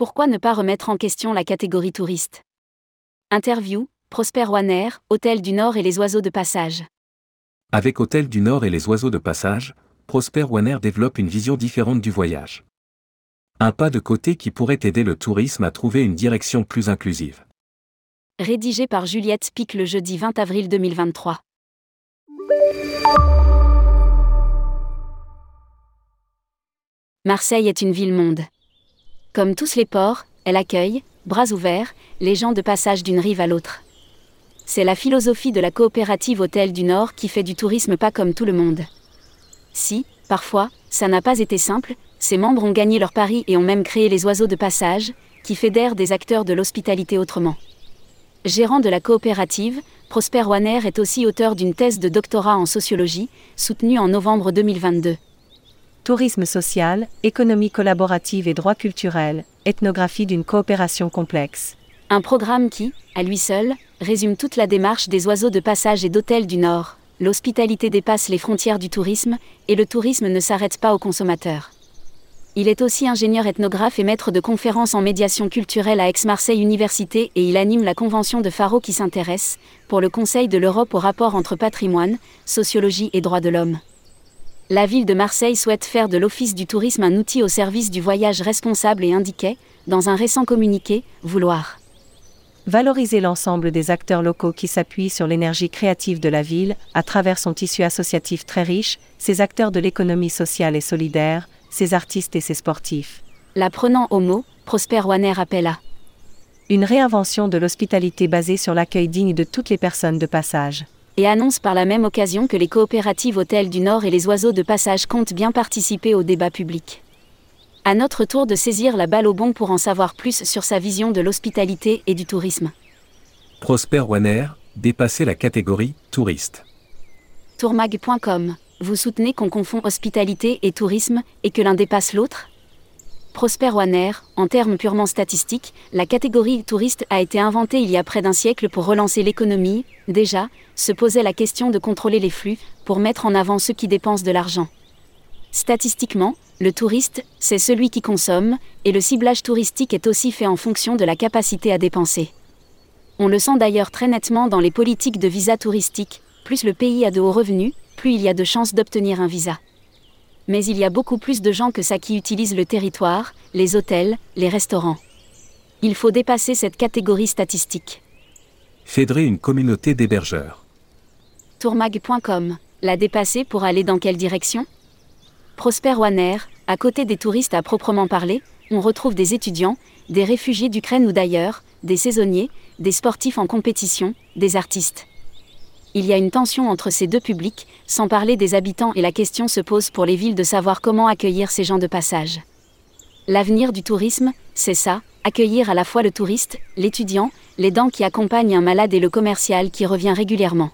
Pourquoi ne pas remettre en question la catégorie touriste? Interview, Prosper Wanner, Hôtel du Nord et les oiseaux de passage. Avec Hôtel du Nord et les oiseaux de passage, Prosper Wanner développe une vision différente du voyage. Un pas de côté qui pourrait aider le tourisme à trouver une direction plus inclusive. Rédigé par Juliette Pic le jeudi 20 avril 2023. Marseille est une ville-monde. Comme tous les ports, elle accueille, bras ouverts, les gens de passage d'une rive à l'autre. C'est la philosophie de la coopérative Hôtel du Nord qui fait du tourisme pas comme tout le monde. Si, parfois, ça n'a pas été simple, ses membres ont gagné leur pari et ont même créé les oiseaux de passage, qui fédèrent des acteurs de l'hospitalité autrement. Gérant de la coopérative, Prosper Wanner est aussi auteur d'une thèse de doctorat en sociologie, soutenue en novembre 2022. Tourisme social, économie collaborative et droit culturel, ethnographie d'une coopération complexe. Un programme qui, à lui seul, résume toute la démarche des oiseaux de passage et d'hôtels du Nord. L'hospitalité dépasse les frontières du tourisme, et le tourisme ne s'arrête pas aux consommateurs. Il est aussi ingénieur ethnographe et maître de conférences en médiation culturelle à Aix-Marseille Université et il anime la convention de Faro qui s'intéresse, pour le Conseil de l'Europe au rapport entre patrimoine, sociologie et droits de l'homme la ville de Marseille souhaite faire de l'Office du tourisme un outil au service du voyage responsable et indiquait, dans un récent communiqué, vouloir valoriser l'ensemble des acteurs locaux qui s'appuient sur l'énergie créative de la ville, à travers son tissu associatif très riche, ses acteurs de l'économie sociale et solidaire, ses artistes et ses sportifs. La prenant au mot, Prosper Wanner appela une réinvention de l'hospitalité basée sur l'accueil digne de toutes les personnes de passage et annonce par la même occasion que les coopératives Hôtels du Nord et les Oiseaux de Passage comptent bien participer au débat public. À notre tour de saisir la balle au bon pour en savoir plus sur sa vision de l'hospitalité et du tourisme. Prosper Wanner, dépasser la catégorie touriste. Tourmag.com, vous soutenez qu'on confond hospitalité et tourisme et que l'un dépasse l'autre? Prosper Wanner, en termes purement statistiques, la catégorie touriste a été inventée il y a près d'un siècle pour relancer l'économie, déjà, se posait la question de contrôler les flux, pour mettre en avant ceux qui dépensent de l'argent. Statistiquement, le touriste, c'est celui qui consomme, et le ciblage touristique est aussi fait en fonction de la capacité à dépenser. On le sent d'ailleurs très nettement dans les politiques de visa touristique, plus le pays a de hauts revenus, plus il y a de chances d'obtenir un visa mais il y a beaucoup plus de gens que ça qui utilisent le territoire, les hôtels, les restaurants. Il faut dépasser cette catégorie statistique. Fédérer une communauté d'hébergeurs. Tourmag.com, la dépasser pour aller dans quelle direction? Prosper Wanner, à côté des touristes à proprement parler, on retrouve des étudiants, des réfugiés d'Ukraine ou d'ailleurs, des saisonniers, des sportifs en compétition, des artistes il y a une tension entre ces deux publics, sans parler des habitants et la question se pose pour les villes de savoir comment accueillir ces gens de passage. L'avenir du tourisme, c'est ça, accueillir à la fois le touriste, l'étudiant, les dents qui accompagnent un malade et le commercial qui revient régulièrement.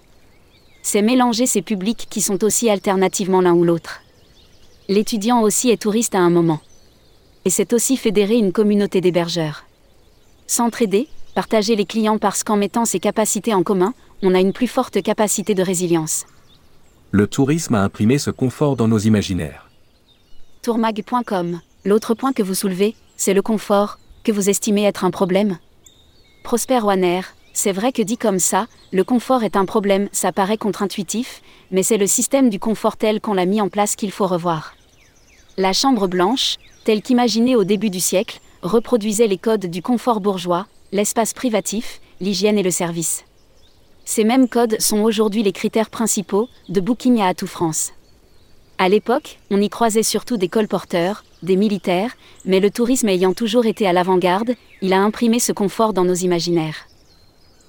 C'est mélanger ces publics qui sont aussi alternativement l'un ou l'autre. L'étudiant aussi est touriste à un moment. Et c'est aussi fédérer une communauté d'hébergeurs. S'entraider, partager les clients parce qu'en mettant ses capacités en commun, on a une plus forte capacité de résilience. Le tourisme a imprimé ce confort dans nos imaginaires. Tourmag.com. L'autre point que vous soulevez, c'est le confort, que vous estimez être un problème. Prosper Wanner, c'est vrai que dit comme ça, le confort est un problème, ça paraît contre-intuitif, mais c'est le système du confort tel qu'on l'a mis en place qu'il faut revoir. La Chambre blanche, telle qu'imaginée au début du siècle, reproduisait les codes du confort bourgeois, l'espace privatif, l'hygiène et le service. Ces mêmes codes sont aujourd'hui les critères principaux de Booking à Atout France. À l'époque, on y croisait surtout des colporteurs, des militaires, mais le tourisme ayant toujours été à l'avant-garde, il a imprimé ce confort dans nos imaginaires.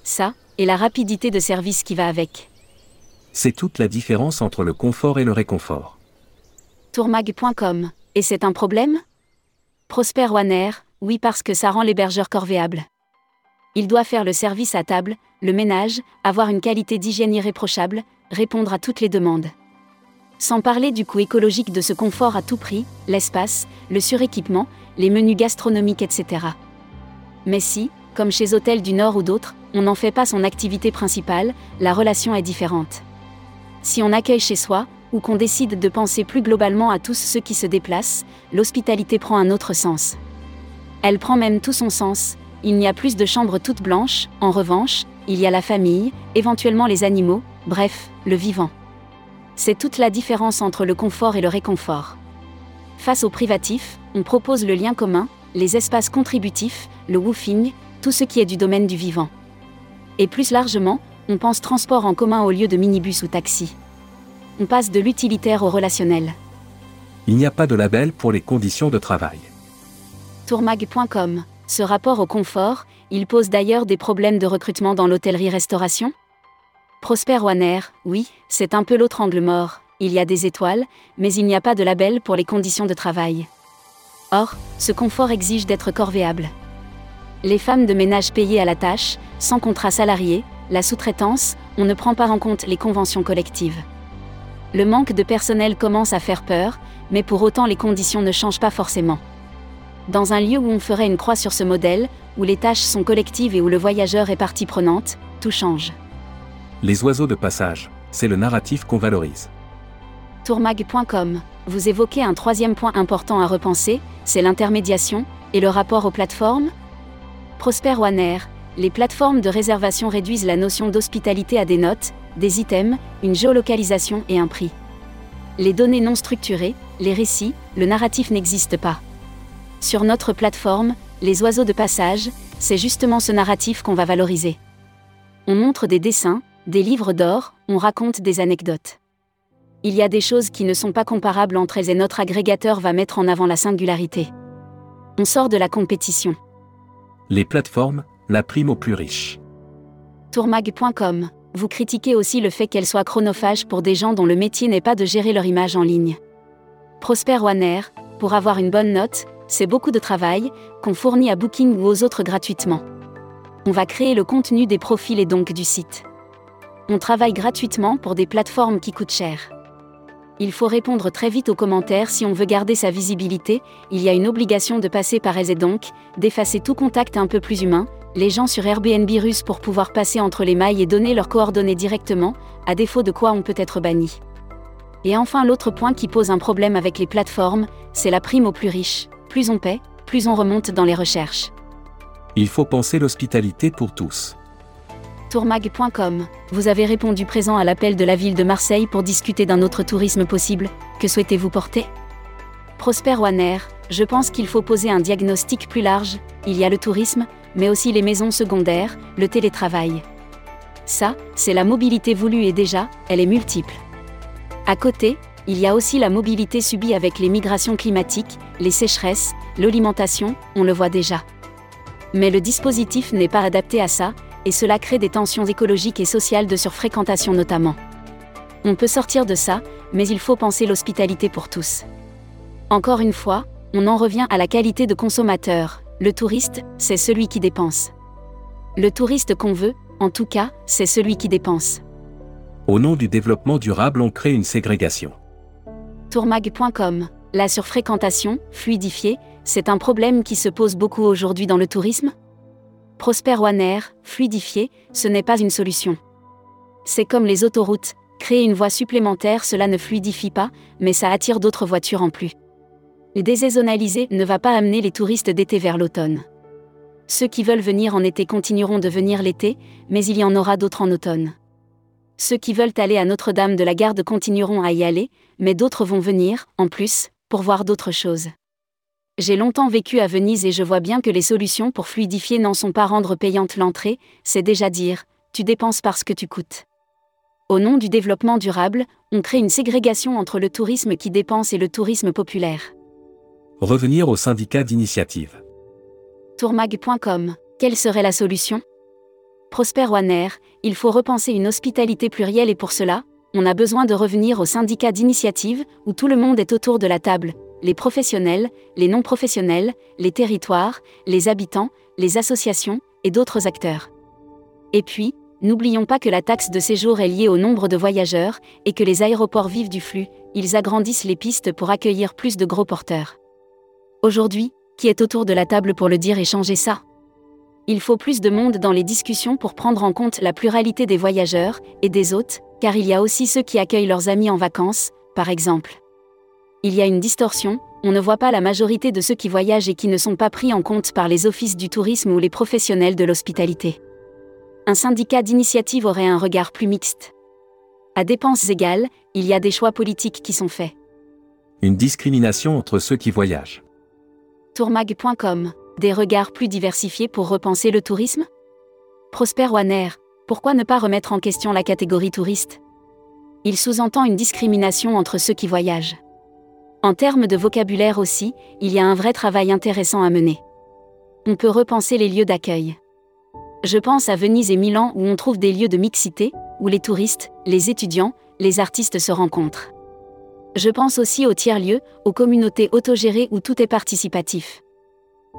Ça, et la rapidité de service qui va avec. C'est toute la différence entre le confort et le réconfort. Tourmag.com. Et c'est un problème? Prosper Wanner, oui parce que ça rend l'hébergeur corvéable. Il doit faire le service à table, le ménage, avoir une qualité d'hygiène irréprochable, répondre à toutes les demandes. Sans parler du coût écologique de ce confort à tout prix, l'espace, le suréquipement, les menus gastronomiques, etc. Mais si, comme chez Hôtels du Nord ou d'autres, on n'en fait pas son activité principale, la relation est différente. Si on accueille chez soi, ou qu'on décide de penser plus globalement à tous ceux qui se déplacent, l'hospitalité prend un autre sens. Elle prend même tout son sens, il n'y a plus de chambres toutes blanches, en revanche, il y a la famille, éventuellement les animaux, bref, le vivant. C'est toute la différence entre le confort et le réconfort. Face au privatif, on propose le lien commun, les espaces contributifs, le woofing, tout ce qui est du domaine du vivant. Et plus largement, on pense transport en commun au lieu de minibus ou taxi. On passe de l'utilitaire au relationnel. Il n'y a pas de label pour les conditions de travail. Tourmag.com. Ce rapport au confort, il pose d'ailleurs des problèmes de recrutement dans l'hôtellerie-restauration Prosper Wanner, oui, c'est un peu l'autre angle mort, il y a des étoiles, mais il n'y a pas de label pour les conditions de travail. Or, ce confort exige d'être corvéable. Les femmes de ménage payées à la tâche, sans contrat salarié, la sous-traitance, on ne prend pas en compte les conventions collectives. Le manque de personnel commence à faire peur, mais pour autant les conditions ne changent pas forcément. Dans un lieu où on ferait une croix sur ce modèle, où les tâches sont collectives et où le voyageur est partie prenante, tout change. Les oiseaux de passage, c'est le narratif qu'on valorise. Tourmag.com. Vous évoquez un troisième point important à repenser, c'est l'intermédiation et le rapport aux plateformes Prosper One les plateformes de réservation réduisent la notion d'hospitalité à des notes, des items, une géolocalisation et un prix. Les données non structurées, les récits, le narratif n'existent pas. Sur notre plateforme, les oiseaux de passage, c'est justement ce narratif qu'on va valoriser. On montre des dessins, des livres d'or, on raconte des anecdotes. Il y a des choses qui ne sont pas comparables entre elles et notre agrégateur va mettre en avant la singularité. On sort de la compétition. Les plateformes, la prime aux plus riches. Tourmag.com. Vous critiquez aussi le fait qu'elle soit chronophage pour des gens dont le métier n'est pas de gérer leur image en ligne. Prosper One pour avoir une bonne note, c'est beaucoup de travail, qu'on fournit à Booking ou aux autres gratuitement. On va créer le contenu des profils et donc du site. On travaille gratuitement pour des plateformes qui coûtent cher. Il faut répondre très vite aux commentaires si on veut garder sa visibilité, il y a une obligation de passer par elles et donc, d'effacer tout contact un peu plus humain, les gens sur Airbnb rusent pour pouvoir passer entre les mailles et donner leurs coordonnées directement, à défaut de quoi on peut être banni. Et enfin l'autre point qui pose un problème avec les plateformes, c'est la prime aux plus riches. Plus on paie, plus on remonte dans les recherches. Il faut penser l'hospitalité pour tous. Tourmag.com, vous avez répondu présent à l'appel de la ville de Marseille pour discuter d'un autre tourisme possible. Que souhaitez-vous porter? Prosper One je pense qu'il faut poser un diagnostic plus large. Il y a le tourisme, mais aussi les maisons secondaires, le télétravail. Ça, c'est la mobilité voulue et déjà, elle est multiple. À côté, il y a aussi la mobilité subie avec les migrations climatiques, les sécheresses, l'alimentation, on le voit déjà. Mais le dispositif n'est pas adapté à ça, et cela crée des tensions écologiques et sociales de surfréquentation notamment. On peut sortir de ça, mais il faut penser l'hospitalité pour tous. Encore une fois, on en revient à la qualité de consommateur, le touriste, c'est celui qui dépense. Le touriste qu'on veut, en tout cas, c'est celui qui dépense. Au nom du développement durable, on crée une ségrégation. Tourmag.com La surfréquentation, fluidifiée, c'est un problème qui se pose beaucoup aujourd'hui dans le tourisme Prosper One fluidifié, ce n'est pas une solution. C'est comme les autoroutes, créer une voie supplémentaire, cela ne fluidifie pas, mais ça attire d'autres voitures en plus. Les désaisonnaliser ne va pas amener les touristes d'été vers l'automne. Ceux qui veulent venir en été continueront de venir l'été, mais il y en aura d'autres en automne. Ceux qui veulent aller à Notre-Dame de la Garde continueront à y aller, mais d'autres vont venir, en plus, pour voir d'autres choses. J'ai longtemps vécu à Venise et je vois bien que les solutions pour fluidifier n'en sont pas rendre payante l'entrée, c'est déjà dire, tu dépenses parce que tu coûtes. Au nom du développement durable, on crée une ségrégation entre le tourisme qui dépense et le tourisme populaire. Revenir au syndicat d'initiative. Tourmag.com. Quelle serait la solution? Prosper One il faut repenser une hospitalité plurielle et pour cela, on a besoin de revenir au syndicat d'initiative où tout le monde est autour de la table, les professionnels, les non-professionnels, les territoires, les habitants, les associations et d'autres acteurs. Et puis, n'oublions pas que la taxe de séjour est liée au nombre de voyageurs et que les aéroports vivent du flux, ils agrandissent les pistes pour accueillir plus de gros porteurs. Aujourd'hui, qui est autour de la table pour le dire et changer ça? Il faut plus de monde dans les discussions pour prendre en compte la pluralité des voyageurs et des hôtes, car il y a aussi ceux qui accueillent leurs amis en vacances, par exemple. Il y a une distorsion, On ne voit pas la majorité de ceux qui voyagent et qui ne sont pas pris en compte par les offices du tourisme ou les professionnels de l'hospitalité. Un syndicat d'initiative aurait un regard plus mixte. À dépenses égales, il y a des choix politiques qui sont faits. Une discrimination entre ceux qui voyagent. Tourmag.com. Des regards plus diversifiés pour repenser le tourisme? Prosper Wanner. Pourquoi ne pas remettre en question la catégorie touriste? Il sous-entend une discrimination entre ceux qui voyagent. En termes de vocabulaire aussi, il y a un vrai travail intéressant à mener. On peut repenser les lieux d'accueil. Je pense à Venise et Milan où on trouve des lieux de mixité, où les touristes, les étudiants, les artistes se rencontrent. Je pense aussi aux tiers-lieux, aux communautés autogérées où tout est participatif.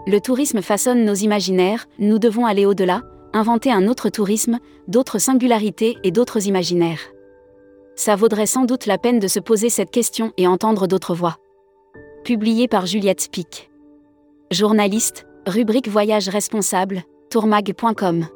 Le tourisme façonne nos imaginaires, nous devons aller au-delà, inventer un autre tourisme, d'autres singularités et d'autres imaginaires ça vaudrait sans doute la peine de se poser cette question et entendre d'autres voix. Publié par Juliette Spic. Journaliste, rubrique Voyage responsable, tourmag.com.